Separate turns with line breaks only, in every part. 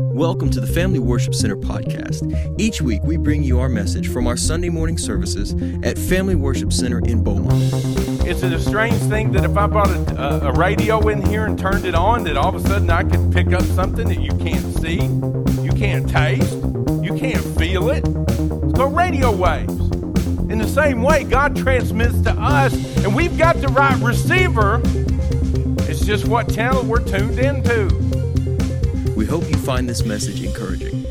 Welcome to the Family Worship Center podcast. Each week, we bring you our message from our Sunday morning services at Family Worship Center in Beaumont.
Is it a strange thing that if I brought a, a, radio in here and turned it on, that all of a sudden I could pick up something that you can't see, you can't taste, you can't feel it? It's called radio waves. In the same way, God transmits to us, and we've got the right receiver. It's just what channel we're tuned into.
We hope you find this message encouraging.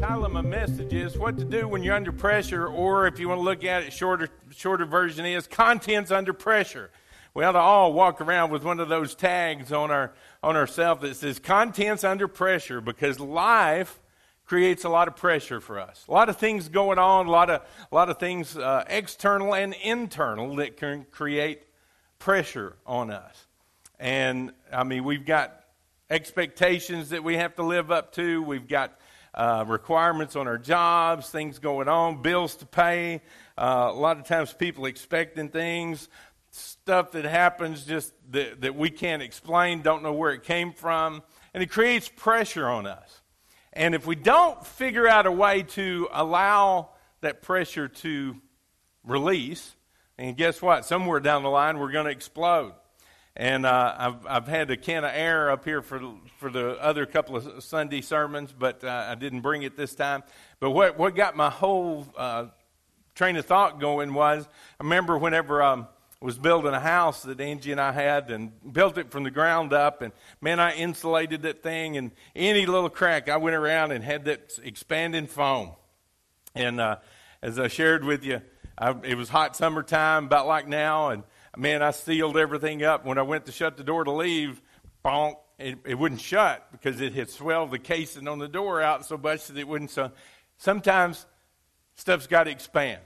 Title of my message is what to do when you're under pressure, or if you want to look at it, shorter shorter version is contents under pressure. We ought to all walk around with one of those tags on our on ourselves that says contents under pressure because life creates a lot of pressure for us. A lot of things going on, a lot of a lot of things uh, external and internal that can create pressure on us. And I mean, we've got expectations that we have to live up to. We've got uh, requirements on our jobs, things going on, bills to pay. Uh, a lot of times people expecting things, stuff that happens just that, that we can't explain, don't know where it came from, and it creates pressure on us. And if we don't figure out a way to allow that pressure to release, and guess what? Somewhere down the line, we're going to explode. And uh, I've, I've had a can of air up here for, for the other couple of Sunday sermons, but uh, I didn't bring it this time. But what, what got my whole uh, train of thought going was I remember whenever I um, was building a house that Angie and I had and built it from the ground up, and man, I insulated that thing, and any little crack, I went around and had that expanding foam. And uh, as I shared with you, I, it was hot summertime, about like now, and man, I sealed everything up. When I went to shut the door to leave, bonk, it, it wouldn't shut because it had swelled the casing on the door out so much that it wouldn't. So sometimes stuff's got to expand,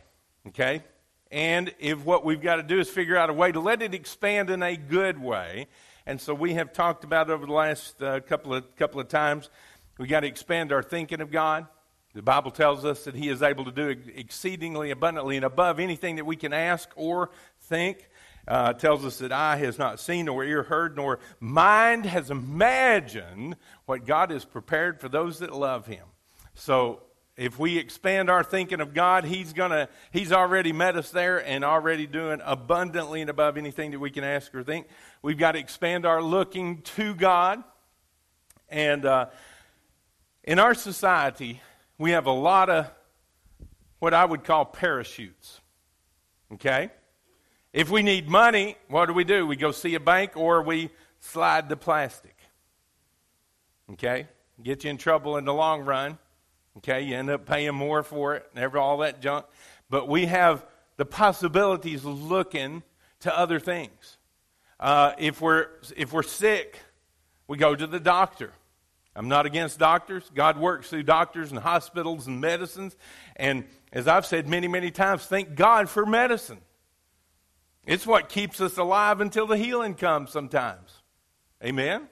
okay? And if what we've got to do is figure out a way to let it expand in a good way, and so we have talked about over the last uh, couple of couple of times, we got to expand our thinking of God. The Bible tells us that He is able to do exceedingly abundantly and above anything that we can ask or think uh, tells us that eye has not seen, nor ear heard, nor mind has imagined what God has prepared for those that love Him. So, if we expand our thinking of God, He's gonna He's already met us there and already doing abundantly and above anything that we can ask or think. We've got to expand our looking to God, and uh, in our society, we have a lot of what I would call parachutes. Okay. If we need money, what do we do? We go see a bank or we slide the plastic. Okay? Get you in trouble in the long run. Okay? You end up paying more for it, never all that junk. But we have the possibilities looking to other things. Uh, if, we're, if we're sick, we go to the doctor. I'm not against doctors. God works through doctors and hospitals and medicines. And as I've said many, many times, thank God for medicine. It's what keeps us alive until the healing comes sometimes. Amen?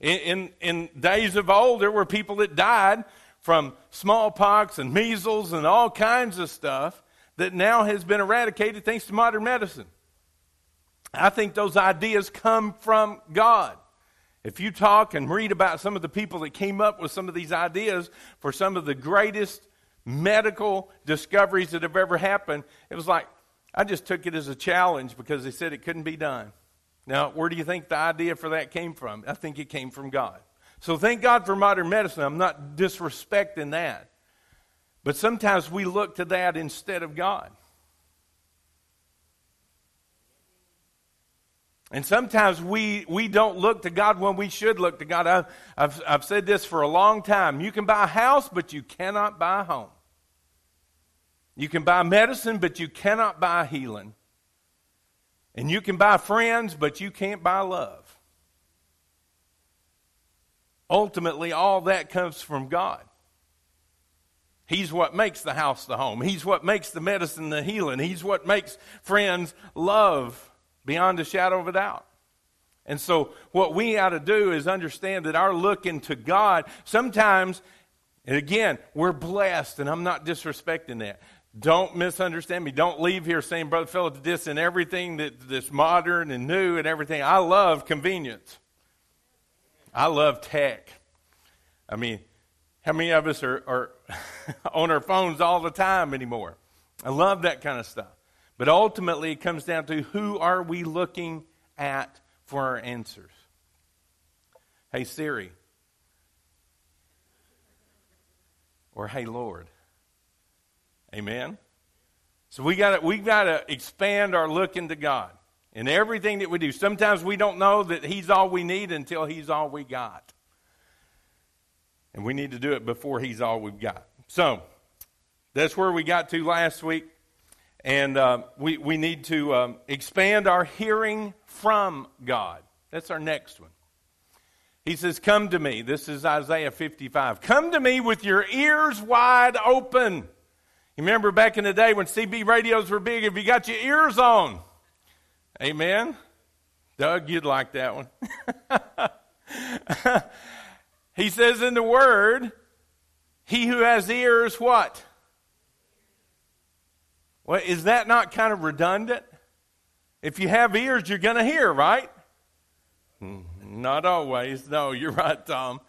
In, in, in, days of old, there were people that died from smallpox and measles and all kinds of stuff that now has been eradicated thanks to modern medicine. I think those ideas come from God. If you talk and read about some of the people that came up with some of these ideas for some of the greatest medical discoveries that have ever happened, it was like I just took it as a challenge because they said it couldn't be done. Now, where do you think the idea for that came from? I think it came from God. So thank God for modern medicine. I'm not disrespecting that. But sometimes we look to that instead of God. And sometimes we, we don't look to God when we should look to God. I've, I've, I've said this for a long time. You can buy a house, but you cannot buy a home. You can buy medicine, but you cannot buy healing. And you can buy friends, but you can't buy love. Ultimately, all that comes from God. He's what makes the house the home. He's what makes the medicine the healing. He's what makes friends love beyond a shadow of a doubt. And so, what we ought to do is understand that our look into God, sometimes, and again, we're blessed, and I'm not disrespecting that. Don't misunderstand me. Don't leave here saying, Brother Philip, this and everything that, that's modern and new and everything. I love convenience. I love tech. I mean, how many of us are, are on our phones all the time anymore? I love that kind of stuff. But ultimately, it comes down to who are we looking at for our answers? Hey, Siri. Or, hey, Lord. Amen? So we got we got to expand our look into God in everything that we do. Sometimes we don't know that He's all we need until He's all we got. And we need to do it before He's all we've got. So that's where we got to last week. And uh, we, we need to um, expand our hearing from God. That's our next one. He says, Come to me. This is Isaiah 55. Come to me with your ears wide open. Remember back in the day when CB radios were big, if you got your ears on. Amen. Doug, you'd like that one. he says in the Word, He who has ears, what? Well, is that not kind of redundant? If you have ears, you're going to hear, right? Hmm, not always. No, you're right, Tom.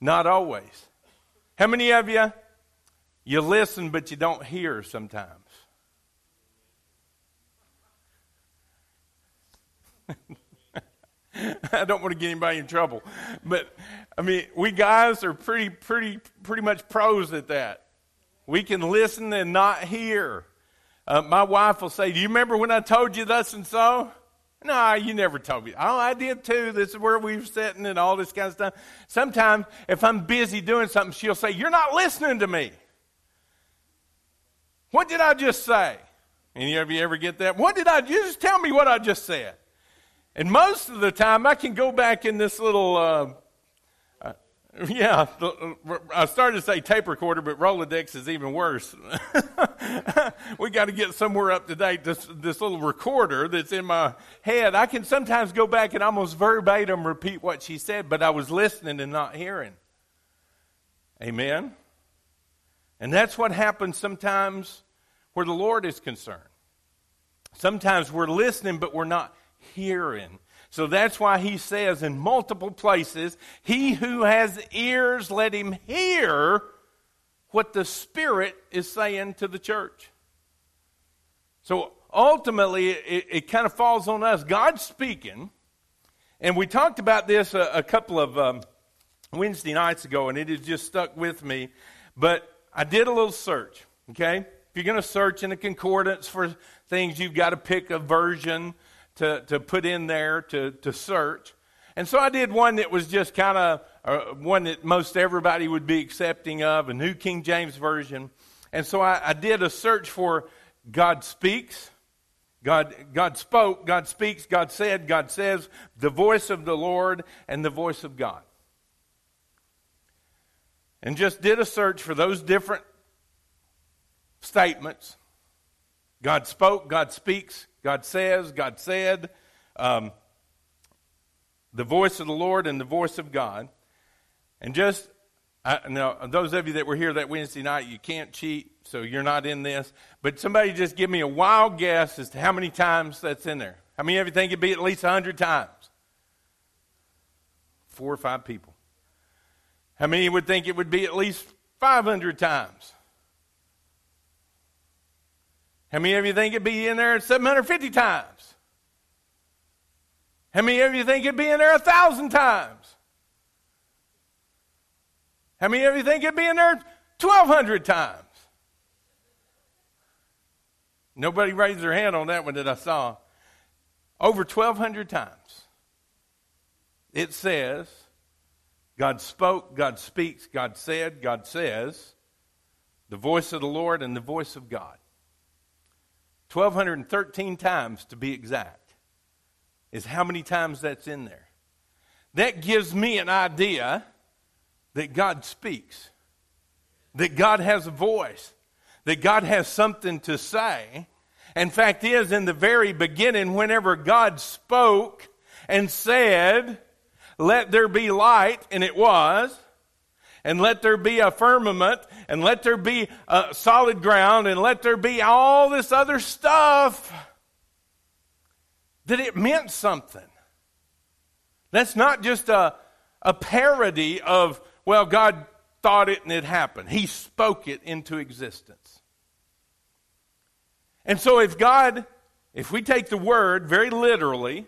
Not always. How many of you, you listen but you don't hear sometimes? I don't want to get anybody in trouble, but I mean, we guys are pretty, pretty, pretty much pros at that. We can listen and not hear. Uh, my wife will say, Do you remember when I told you this and so? No, you never told me. Oh, I did too. This is where we were sitting and all this kind of stuff. Sometimes, if I'm busy doing something, she'll say, You're not listening to me. What did I just say? Any of you ever get that? What did I just tell me what I just said? And most of the time, I can go back in this little uh, yeah, I started to say tape recorder, but Rolodex is even worse. we got to get somewhere up to date. This, this little recorder that's in my head, I can sometimes go back and almost verbatim repeat what she said, but I was listening and not hearing. Amen? And that's what happens sometimes where the Lord is concerned. Sometimes we're listening, but we're not hearing. So that's why he says in multiple places, He who has ears, let him hear what the Spirit is saying to the church. So ultimately, it, it kind of falls on us. God's speaking, and we talked about this a, a couple of um, Wednesday nights ago, and it has just stuck with me. But I did a little search, okay? If you're going to search in a concordance for things, you've got to pick a version to, to put in there to, to search. And so I did one that was just kind of uh, one that most everybody would be accepting of, a New King James Version. And so I, I did a search for God speaks. God, God spoke, God speaks, God said, God says, the voice of the Lord and the voice of God. And just did a search for those different statements. God spoke, God speaks, God says, God said, um, the voice of the Lord and the voice of God. And just, I, now, those of you that were here that Wednesday night, you can't cheat, so you're not in this. But somebody just give me a wild guess as to how many times that's in there. How many of you think it'd be at least 100 times? Four or five people. How many would think it would be at least 500 times? How many of you think it'd be in there 750 times? How many of you think it'd be in there a thousand times? How many of you think it'd be in there 1,200 times? Nobody raised their hand on that one that I saw. Over 1,200 times. It says, God spoke, God speaks, God said, God says, the voice of the Lord and the voice of God. 1,213 times to be exact, is how many times that's in there. That gives me an idea that God speaks, that God has a voice, that God has something to say. And fact is, in the very beginning, whenever God spoke and said, Let there be light, and it was, and let there be a firmament, and let there be a solid ground, and let there be all this other stuff, that it meant something. That's not just a, a parody of well, God thought it and it happened. He spoke it into existence. And so, if God, if we take the word very literally,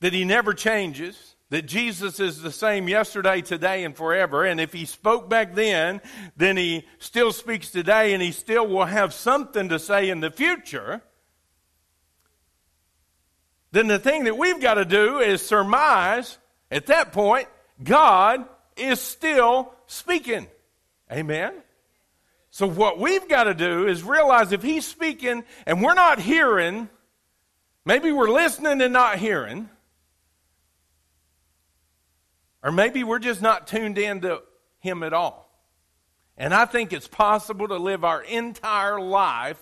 that He never changes, that Jesus is the same yesterday, today, and forever. And if he spoke back then, then he still speaks today and he still will have something to say in the future. Then the thing that we've got to do is surmise at that point, God is still speaking. Amen? So what we've got to do is realize if he's speaking and we're not hearing, maybe we're listening and not hearing or maybe we're just not tuned in to Him at all. And I think it's possible to live our entire life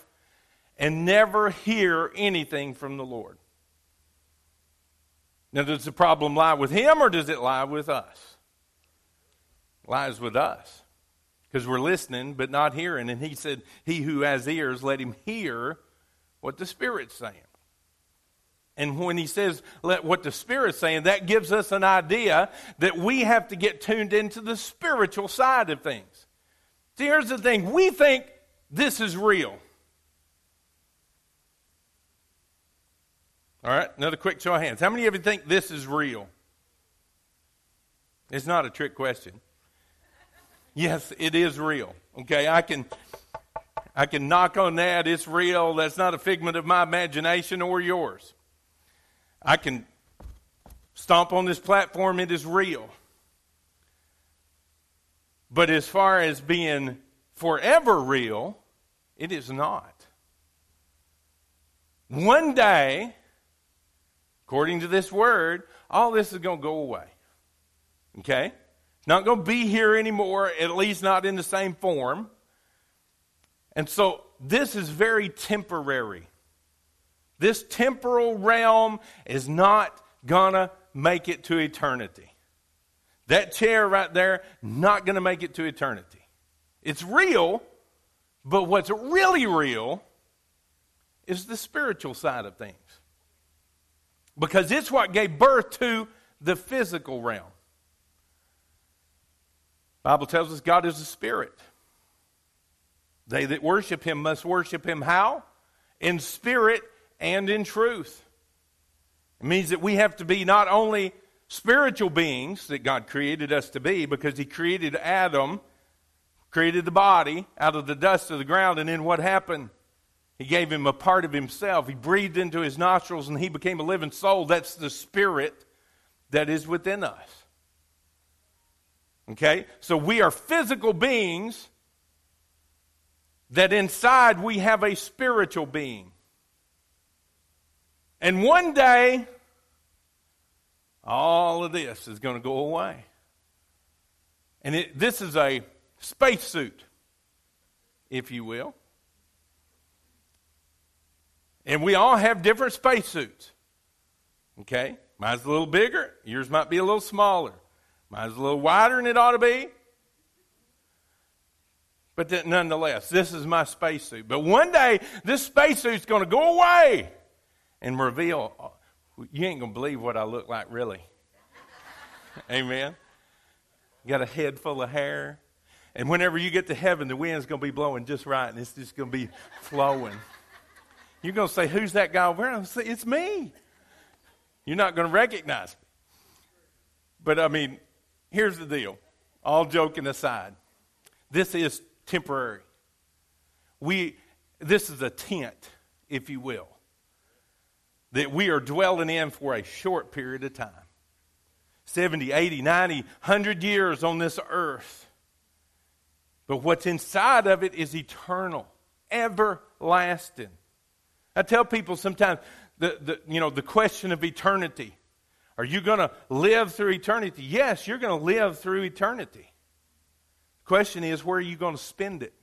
and never hear anything from the Lord. Now, does the problem lie with Him or does it lie with us? It lies with us because we're listening but not hearing. And He said, He who has ears, let him hear what the Spirit's saying. And when he says let what the Spirit's saying, that gives us an idea that we have to get tuned into the spiritual side of things. See, here's the thing we think this is real. All right, another quick show of hands. How many of you think this is real? It's not a trick question. Yes, it is real. Okay, I can I can knock on that. It's real. That's not a figment of my imagination or yours. I can stomp on this platform, it is real. But as far as being forever real, it is not. One day, according to this word, all this is going to go away. Okay? Not going to be here anymore, at least not in the same form. And so this is very temporary. This temporal realm is not to make it to eternity. That chair right there, not to make it to eternity. It's real, but what's really real is the spiritual side of things. Because it's what gave birth to the physical realm. Bible tells us God is a spirit. They that worship him must worship him how? In spirit and in truth. It means that we have to be not only spiritual beings that God created us to be, because He created Adam, created the body out of the dust of the ground, and then what happened? He gave him a part of himself. He breathed into his nostrils and he became a living soul. That's the spirit that is within us. Okay? So we are physical beings that inside we have a spiritual being. And one day, all of this is going to go away. And it, this is a spacesuit, if you will. And we all have different spacesuits. Okay? Mine's a little bigger, yours might be a little smaller. Mine's a little wider than it ought to be. But nonetheless, this is my spacesuit. But one day, this spacesuit's going to go away and reveal, you ain't going to believe what I look like, really. Amen. got a head full of hair. And whenever you get to heaven, the wind's going to be blowing just right, and it's just going to be flowing. You're going to say, Who's that guy over there? Say, It's me. You're not going to recognize me. But I mean, here's the deal. All joking aside, this is temporary. We, this is a tent, if you will that we are dwelling in for a short period of time 70, 80, 90, 100 years on this earth. But what's inside of it is eternal, everlasting. I tell people sometimes the, the, you know, the question of eternity. Are you going to live through eternity? Yes, you're going to live through eternity. The question is, where are you going to spend it?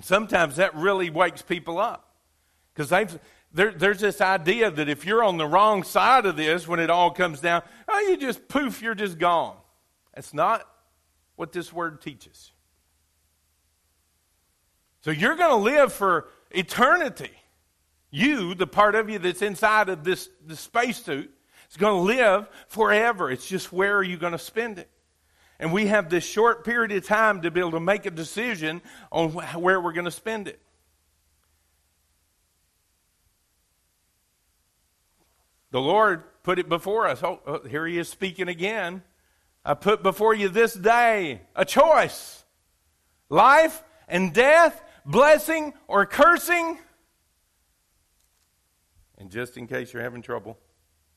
And sometimes that really wakes people up. Because there, there's this idea that if you're on the wrong side of this when it all comes down, oh, you just poof, you're just gone. That's not what this word teaches. So you're going to live for eternity. You, the part of you that's inside of this, this spacesuit, is going to live forever. It's just where are you going to spend it? And we have this short period of time to be able to make a decision on where we're going to spend it. The Lord put it before us. Oh, oh, here he is speaking again. I put before you this day a choice life and death, blessing or cursing. And just in case you're having trouble,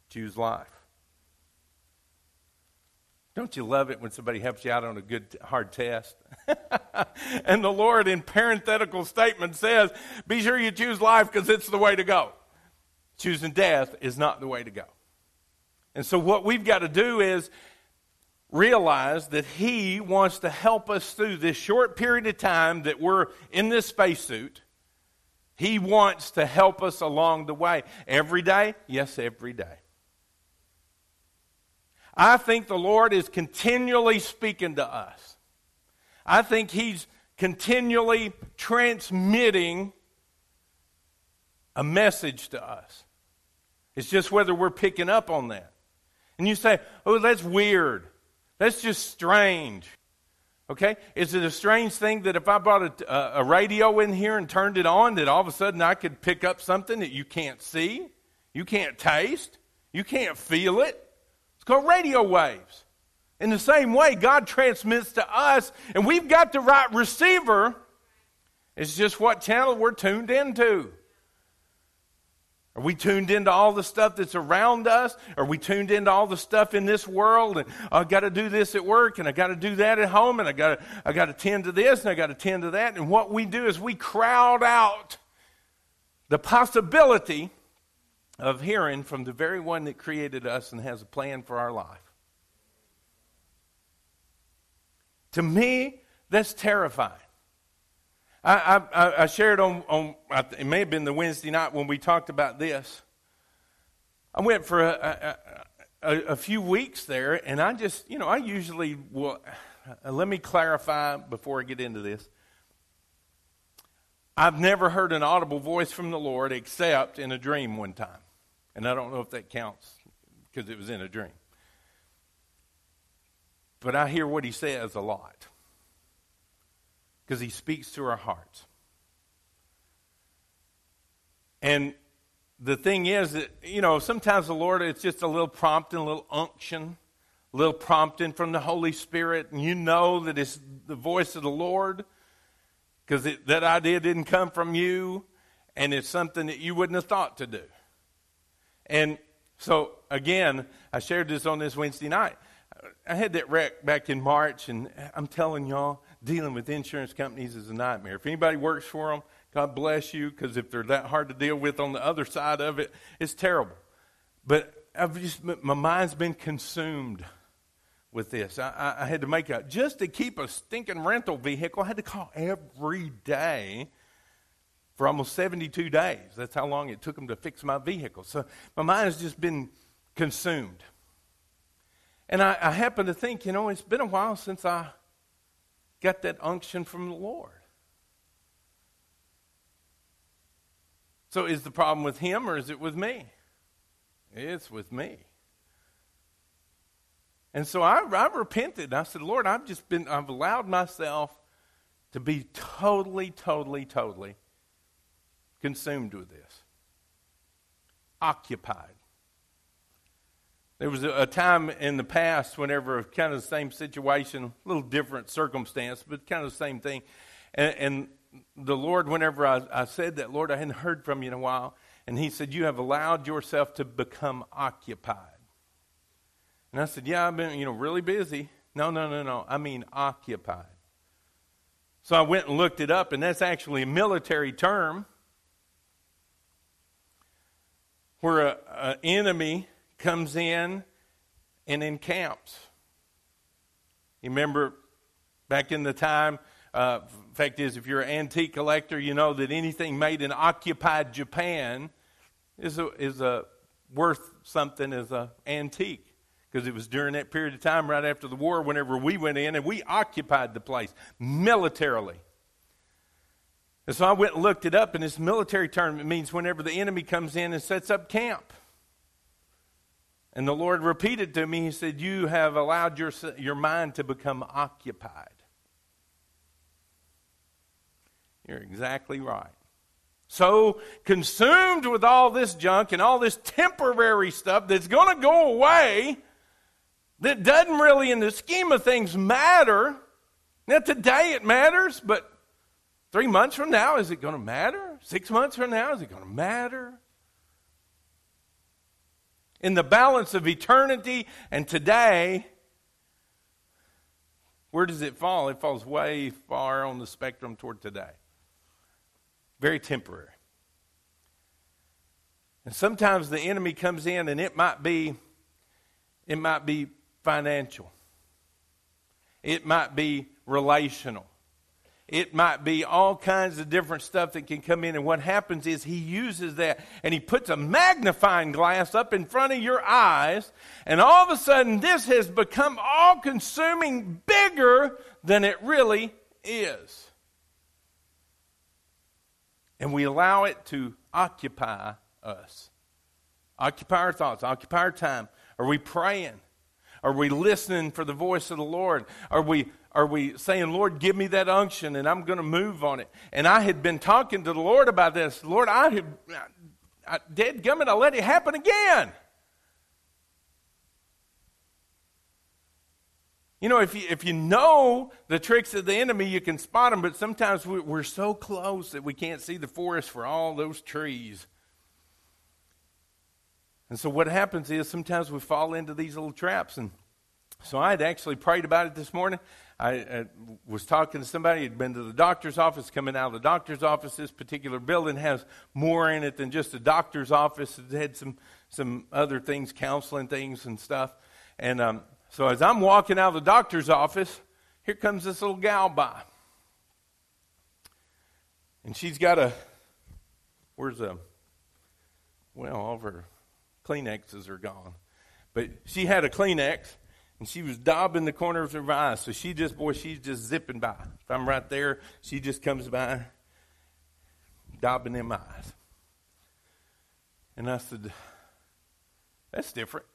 choose life. Don't you love it when somebody helps you out on a good, hard test? and the Lord, in parenthetical statement, says, Be sure you choose life because it's the way to go. Choosing death is not the way to go. And so, what we've got to do is realize that He wants to help us through this short period of time that we're in this spacesuit. He wants to help us along the way. Every day? Yes, every day. I think the Lord is continually speaking to us. I think He's continually transmitting a message to us. It's just whether we're picking up on that. And you say, oh, that's weird. That's just strange. Okay? Is it a strange thing that if I brought a, a, radio in here and turned it on, that all of a sudden I could pick up something that you can't see, you can't taste, you can't feel it? It's called radio waves. In the same way, God transmits to us, and we've got the right receiver. It's just what channel we're tuned into. Are we tuned into all the stuff that's around us? Are we tuned into all the stuff in this world? And oh, I got to do this at work, and I got to do that at home, and I got to I got to tend to this, and I got to tend to that. And what we do is we crowd out the possibility of hearing from the very one that created us and has a plan for our life. To me, that's terrifying. I, I, I shared on, on, it may have been the Wednesday night when we talked about this. I went for a, a, a, a few weeks there, and I just, you know, I usually will. Uh, let me clarify before I get into this. I've never heard an audible voice from the Lord except in a dream one time. And I don't know if that counts because it was in a dream. But I hear what he says a lot because he speaks to our hearts. And the thing is that, you know, sometimes the Lord, it's just a little prompting, a little unction, a little prompting from the Holy Spirit, and you know that it's the voice of the Lord because that idea didn't come from you, and it's something that you wouldn't have thought to do. And so, again, I shared this on this Wednesday night. I had that wreck back in March, and I'm telling y'all, dealing with insurance companies is a nightmare. If anybody works for them, God bless you, because if they're that hard to deal with on the other side of it, it's terrible. But I've just my mind's been consumed with this. I, I had to make a just to keep a stinking rental vehicle. I had to call every day for almost 72 days. That's how long it took them to fix my vehicle. So my mind has just been consumed. And I, I happen to think, you know, it's been a while since I got that unction from the Lord. So is the problem with him or is it with me? It's with me. And so I, I repented. I said, Lord, I've just been, I've allowed myself to be totally, totally, totally consumed with this. Occupied. There was a, time in the past whenever kind of the same situation, a little different circumstance, but kind of the same thing. And, and the Lord, whenever I, I said that, Lord, I hadn't heard from you in a while, and He said, You have allowed yourself to become occupied. And I said, Yeah, I've been, you know, really busy. No, no, no, no. I mean occupied. So I went and looked it up, and that's actually a military term where an enemy comes in and encamps. You remember back in the time, uh, fact is, if you're an antique collector, you know that anything made in occupied Japan is a, is a worth something as an antique because it was during that period of time right after the war whenever we went in and we occupied the place militarily. And so I went and looked it up, and this military term it means whenever the enemy comes in and sets up camp. And the Lord repeated to me, He said, You have allowed your, your mind to become occupied. You're exactly right. So consumed with all this junk and all this temporary stuff that's going to go away, that doesn't really, in the scheme of things, matter. Now, today it matters, but three months from now, is it going to matter? Six months from now, is it going to matter? In the balance of eternity and today, where does it fall? It falls way far on the spectrum toward today. Very temporary. And sometimes the enemy comes in and it might be it might be financial. It might be relational. It might be all kinds of different stuff that can come in. And what happens is he uses that and he puts a magnifying glass up in front of your eyes. And all of a sudden, this has become all consuming bigger than it really is and we allow it to occupy us. Occupy our thoughts, occupy our time. Are we praying? Are we listening for the voice of the Lord? Are we are we saying, Lord, give me that unction and I'm going to move on it? And I had been talking to the Lord about this. Lord, I had, I, dead gummit, I let it happen again. You know, if you, if you know the tricks of the enemy, you can spot them, but sometimes we, we're so close that we can't see the forest for all those trees. And so what happens is sometimes we fall into these little traps. And so I had actually prayed about it this morning. I, I was talking to somebody who'd been to the doctor's office, coming out of the doctor's office. This particular building has more in it than just a doctor's office. It had some, some other things, counseling things and stuff. And um, so as I'm walking out of the doctor's office, here comes this little gal by. And she's got a, where's a, well, all of her Kleenexes are gone. But she had a Kleenex, and she was daubing the corner of her eye. So she just, boy, she's just zipping by. If I'm right there, she just comes by, daubing them eyes. And I said, that's different.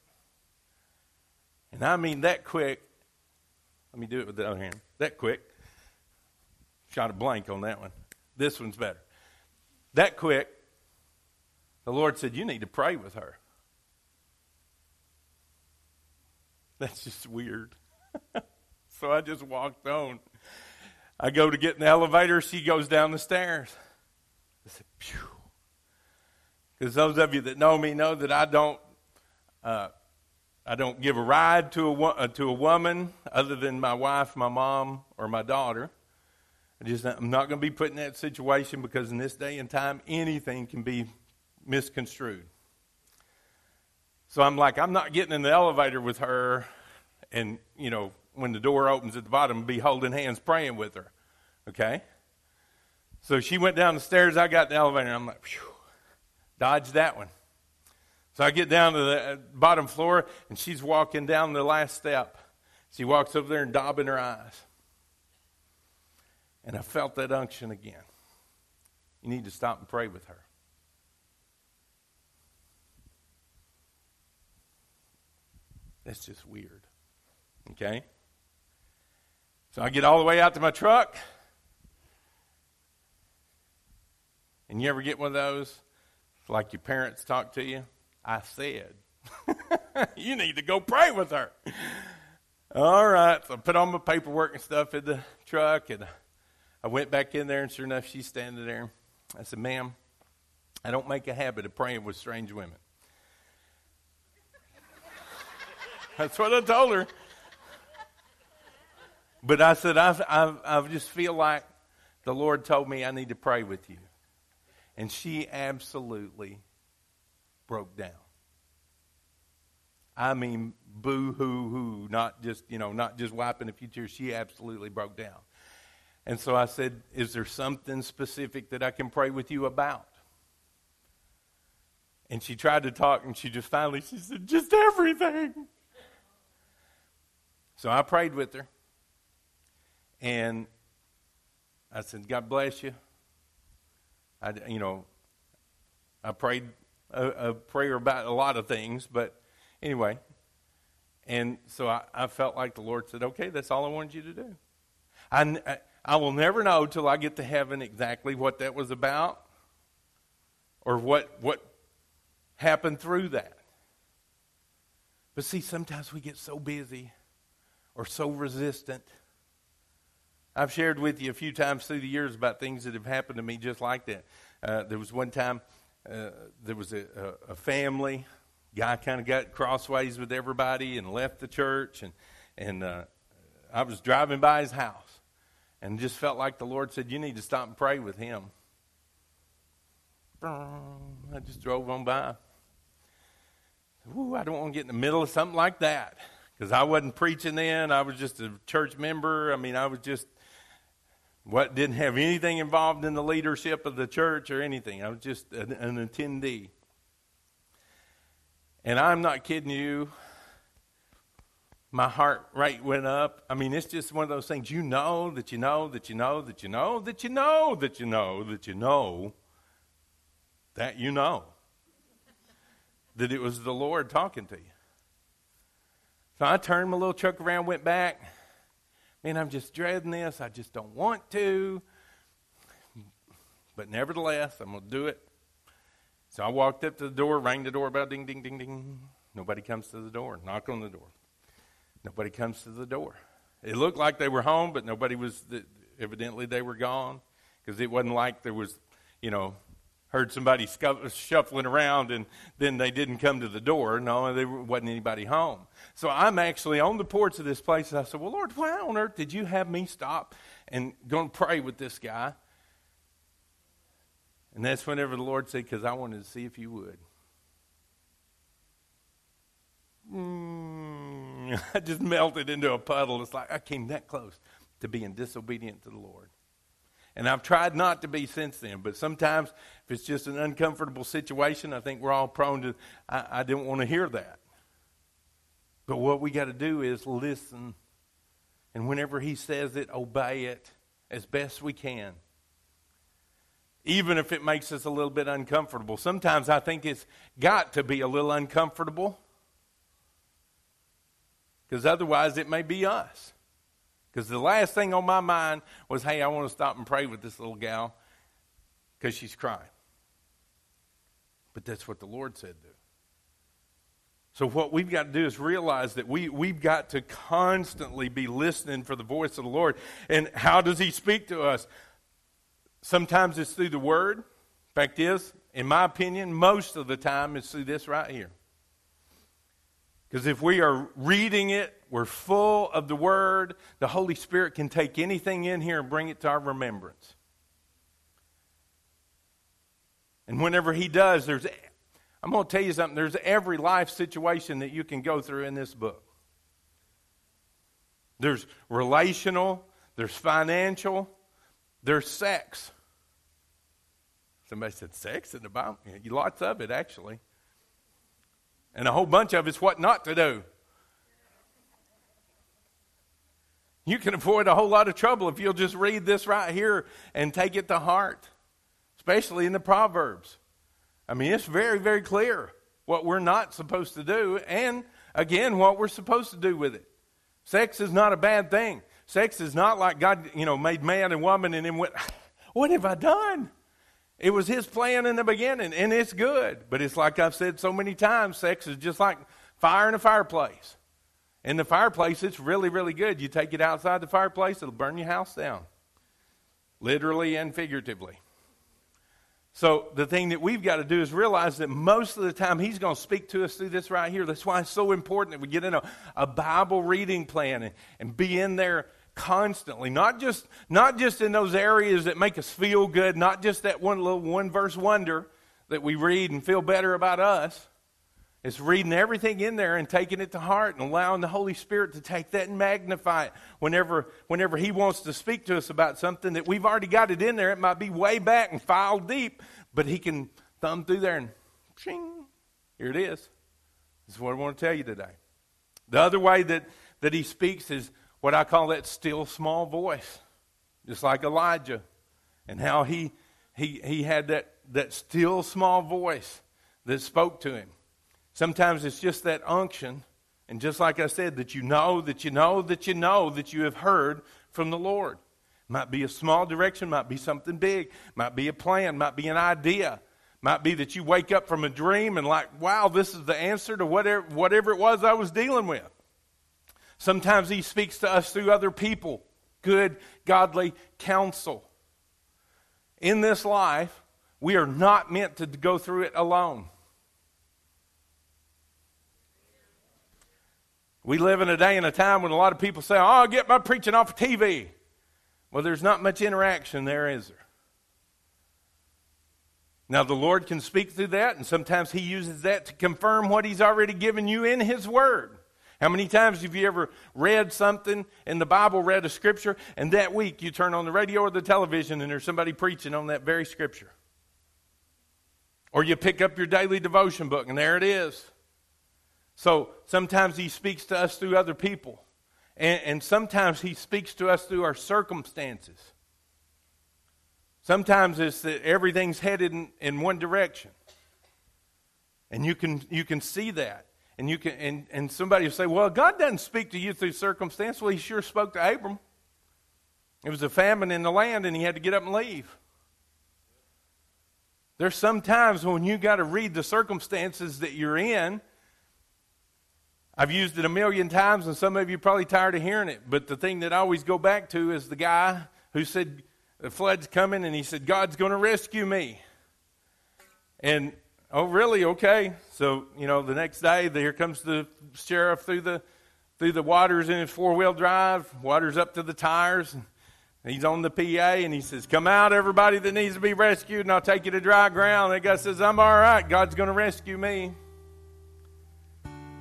And I mean that quick. Let me do it with the other hand. That quick. Shot a blank on that one. This one's better. That quick, the Lord said, You need to pray with her. That's just weird. so I just walked on. I go to get in the elevator. She goes down the stairs. I said, Phew. Because those of you that know me know that I don't uh, I don't give a ride to a, uh, to a woman other than my wife, my mom, or my daughter. I just, I'm not going to be put in that situation because in this day and time, anything can be misconstrued. So I'm like, I'm not getting in the elevator with her and, you know, when the door opens at the bottom, be holding hands praying with her. Okay? So she went down the stairs. I got the elevator. I'm like, phew, dodged that one. So I get down to the uh, bottom floor, and she's walking down the last step. She walks over there and daubing her eyes. And I felt that unction again. You need to stop and pray with her. That's just weird. Okay? So I get all the way out to my truck. And you ever get one of those? Like your parents talk to you? I said, You need to go pray with her. All right. So I put on my paperwork and stuff in the truck, and I went back in there, and sure enough, she's standing there. I said, Ma'am, I don't make a habit of praying with strange women. That's what I told her. But I said, I, I, I just feel like the Lord told me I need to pray with you. And she absolutely broke down. I mean, boo hoo hoo, not just, you know, not just wiping a few tears. She absolutely broke down. And so I said, Is there something specific that I can pray with you about? And she tried to talk, and she just finally, she said, Just everything. So I prayed with her. And I said, God bless you. I, you know, I prayed a, a prayer about a lot of things, but anyway. And so I, I, felt like the Lord said, okay, that's all I wanted you to do. I, I will never know till I get to heaven exactly what that was about or what, what happened through that. But see, sometimes we get so busy or so resistant. I've shared with you a few times through the years about things that have happened to me just like that. Uh, there was one time uh, there was a, a, a family. Guy kind of got crossways with everybody and left the church, and and uh, I was driving by his house, and just felt like the Lord said, "You need to stop and pray with him." I just drove on by. Ooh, I don't want to get in the middle of something like that because I wasn't preaching then. I was just a church member. I mean, I was just what didn't have anything involved in the leadership of the church or anything. I was just an, an attendee. And I'm not kidding you. My heart rate went up. I mean, it's just one of those things you know that you know that you know that you know that you know that you know that you know that you know that it was the Lord talking to you. So I turned my little truck around, went back. Man, I'm just dreading this. I just don't want to. But nevertheless, I'm going to do it. So I walked up to the door, rang the doorbell, ding, ding, ding, ding. Nobody comes to the door. Knock on the door. Nobody comes to the door. It looked like they were home, but nobody was. Evidently, they were gone because it wasn't like there was, you know, heard somebody shuffling around and then they didn't come to the door. No, there wasn't anybody home. So I'm actually on the porch of this place and I said, Well, Lord, why on earth did you have me stop and go and pray with this guy? And that's whenever the Lord said, Because I wanted to see if you would. Mm, I just melted into a puddle. It's like I came that close to being disobedient to the Lord. And I've tried not to be since then, but sometimes if it's just an uncomfortable situation, I think we're all prone to, I, I didn't want to hear that. But what we got to do is listen. And whenever he says it, obey it as best we can. Even if it makes us a little bit uncomfortable. Sometimes I think it's got to be a little uncomfortable. Because otherwise, it may be us. Because the last thing on my mind was, hey, I want to stop and pray with this little gal because she's crying. But that's what the Lord said do. So, what we've got to do is realize that we, we've got to constantly be listening for the voice of the Lord. And how does He speak to us? Sometimes it's through the Word. Fact is, in my opinion, most of the time it's through this right here. Because if we are reading it, we're full of the Word, the Holy Spirit can take anything in here and bring it to our remembrance. And whenever He does, there's, I'm going to tell you something, there's every life situation that you can go through in this book. There's relational, there's financial, there's sex. Somebody said sex in the Bible? Yeah, lots of it, actually. And a whole bunch of it's what not to do. You can avoid a whole lot of trouble if you'll just read this right here and take it to heart, especially in the Proverbs. I mean, it's very, very clear what we're not supposed to do, and again, what we're supposed to do with it. Sex is not a bad thing. Sex is not like God, you know, made man and woman and then went, What have I done? It was his plan in the beginning, and it's good. But it's like I've said so many times sex is just like fire in a fireplace. In the fireplace, it's really, really good. You take it outside the fireplace, it'll burn your house down, literally and figuratively. So, the thing that we've got to do is realize that most of the time He's going to speak to us through this right here. That's why it's so important that we get in a, a Bible reading plan and, and be in there constantly not just not just in those areas that make us feel good not just that one little one verse wonder that we read and feel better about us it's reading everything in there and taking it to heart and allowing the holy spirit to take that and magnify it whenever whenever he wants to speak to us about something that we've already got it in there. It might be way back and filed deep but he can thumb through there and ching, here it is. This is what i want to tell you today. The other way that that he speaks is what I call that still small voice, just like Elijah, and how he he, he had that, that still small voice that spoke to him. Sometimes it's just that unction, and just like I said, that you know, that you know, that you know that you have heard from the Lord. Might be a small direction, might be something big, might be a plan, might be an idea. Might be that you wake up from a dream and like, wow, this is the answer to whatever, whatever it was I was dealing with. Sometimes he speaks to us through other people, good, godly counsel. In this life, we are not meant to go through it alone. We live in a day and a time when a lot of people say, Oh, I'll get my preaching off of TV. Well, there's not much interaction there, is there? Now, the Lord can speak through that, and sometimes He uses that to confirm what He's already given you in His Word. How many times have you ever read something in the Bible, read a scripture, and that week you turn on the radio or the television and there's somebody preaching on that very scripture? Or you pick up your daily devotion book and there it is. So sometimes he speaks to us through other people. And, and sometimes he speaks to us through our circumstances. Sometimes it's that everything's headed in, in one direction. And you can, you can see that. And you can and, and somebody will say, Well, God doesn't speak to you through circumstance. Well, he sure spoke to Abram. It was a famine in the land and he had to get up and leave. There's some times when you got to read the circumstances that you're in I've used it a million times, and some of you probably tired of hearing it. But the thing that I always go back to is the guy who said, The flood's coming, and he said, God's going to rescue me. And, oh, really? Okay. So, you know, the next day, here comes the sheriff through the, through the waters in his four wheel drive, water's up to the tires. And he's on the PA, and he says, Come out, everybody that needs to be rescued, and I'll take you to dry ground. And the guy says, I'm all right. God's going to rescue me.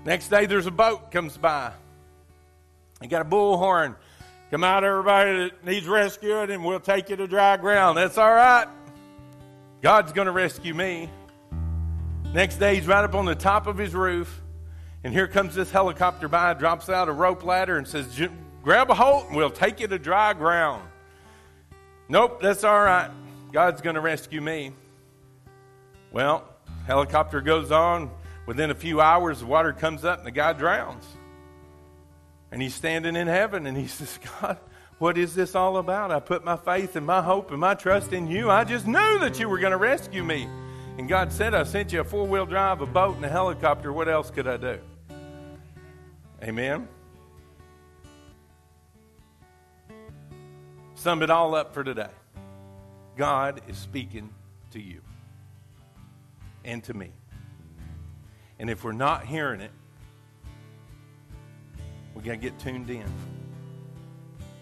Next day, there's a boat comes by. They got a bullhorn. Come out, everybody that needs rescuing, and we'll take you to dry ground. That's all right. God's going to rescue me. Next day, he's right up on the top of his roof, and here comes this helicopter by, drops out a rope ladder, and says, Grab a hold, and we'll take you to dry ground. Nope, that's all right. God's going to rescue me. Well, helicopter goes on. Within a few hours, the water comes up and the guy drowns. And he's standing in heaven and he says, God, what is this all about? I put my faith and my hope and my trust in you. I just knew that you were going to rescue me. And God said, I sent you a four wheel drive, a boat, and a helicopter. What else could I do? Amen. Sum it all up for today. God is speaking to you and to me. And if we're not hearing it, we got to get tuned in.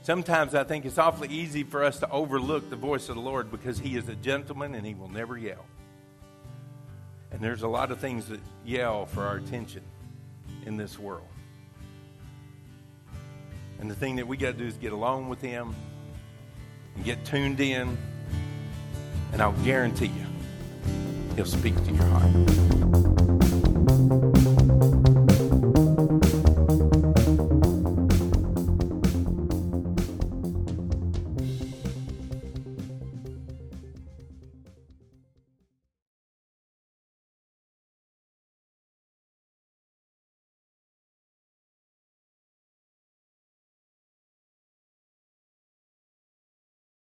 Sometimes I think it's awfully easy for us to overlook the voice of the Lord because He is a gentleman and He will never yell. And there's a lot of things that yell for our attention in this world. And the thing that we got to do is get along with Him and get tuned in. And I'll guarantee you, He'll speak to your heart. Thank you.